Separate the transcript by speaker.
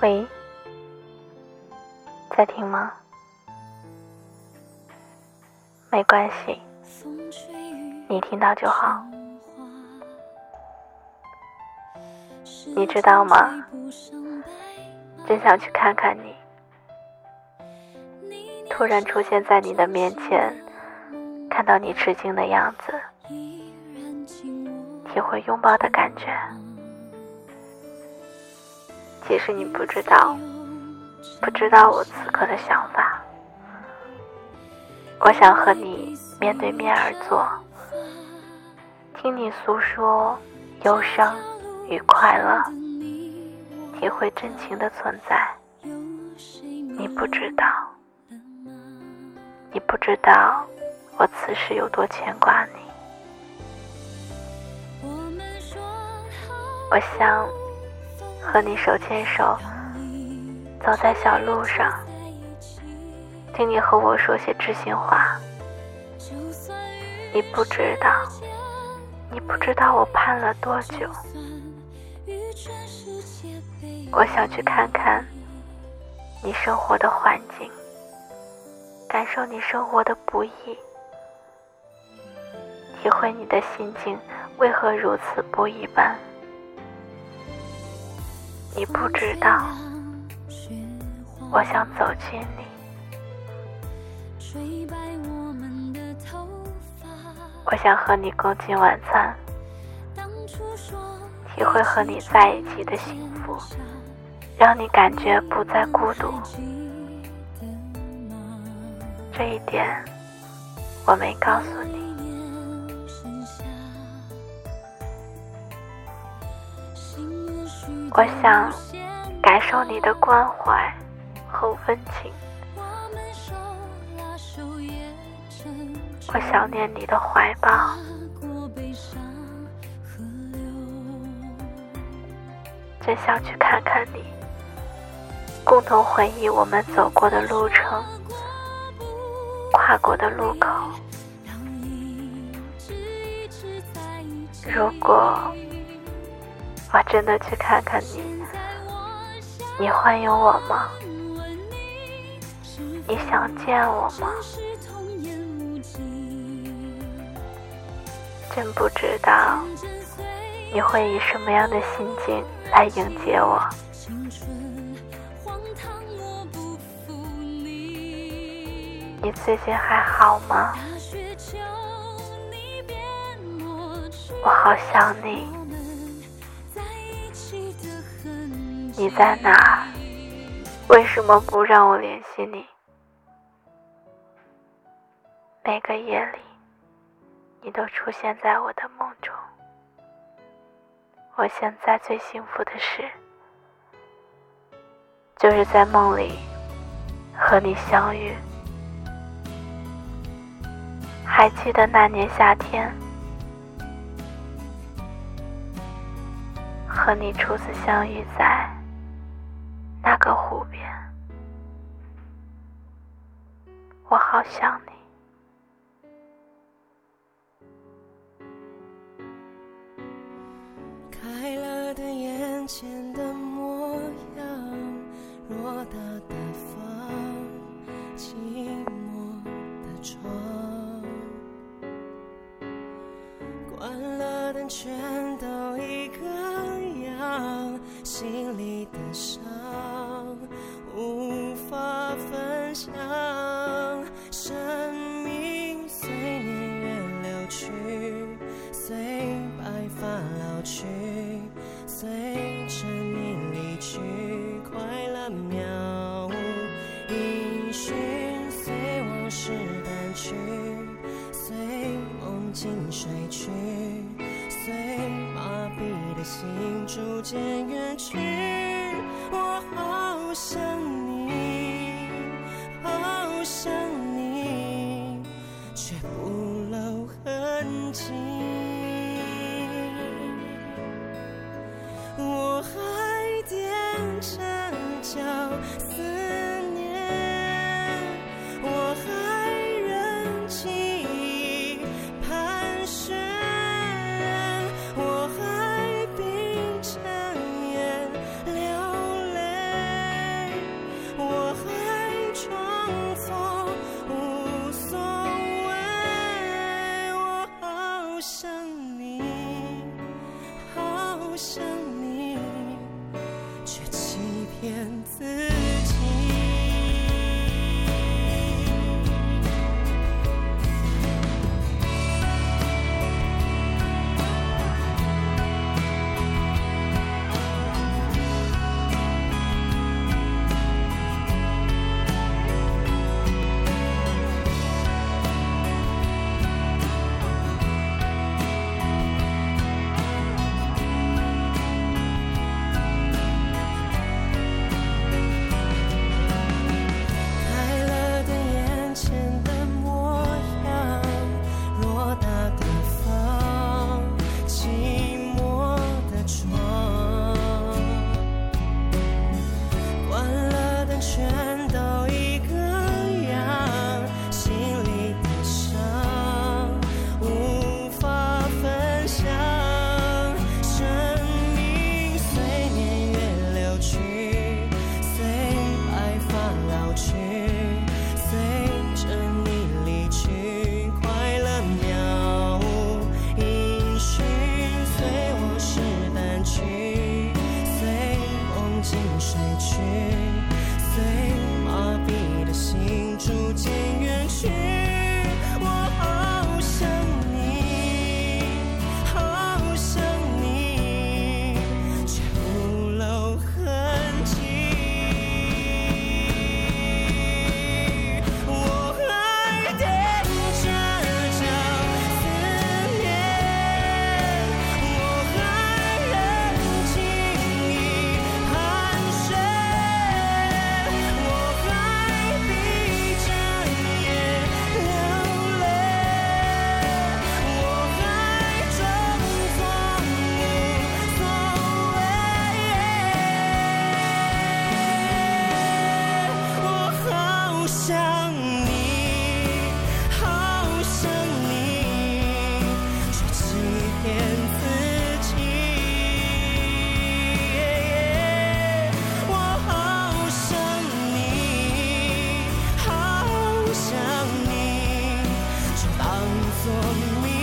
Speaker 1: 喂，在听吗？没关系，你听到就好。你知道吗？真想去看看你。突然出现在你的面前，看到你吃惊的样子，体会拥抱的感觉。其实你不知道，不知道我此刻的想法。我想和你面对面而坐，听你诉说忧伤与快乐，体会真情的存在。你不知道，你不知道我此时有多牵挂你。我想和你手牵手，走在小路上。听你和我说些知心话，你不知道，你不知道我盼了多久。我想去看看你生活的环境，感受你生活的不易，体会你的心境为何如此不一般。你不知道，我想走进你。我想和你共进晚餐，体会和你在一起的幸福，让你感觉不再孤独。这一点我没告诉你。我想感受你的关怀和温情。我想念你的怀抱，真想去看看你，共同回忆我们走过的路程，跨过的路口。如果我真的去看看你，你欢迎我吗？你想见我吗？真不知道你会以什么样的心境来迎接我。你最近还好吗？我好想你。你在哪？为什么不让我联系你？每个夜里。你都出现在我的梦中。我现在最幸福的事，就是在梦里和你相遇。还记得那年夏天，和你初次相遇在我好想你。
Speaker 2: 前的，去，随梦境睡去，随麻痹的心逐渐远去，我好想你，好想你，却不露痕迹。不想你，却欺骗自己。song we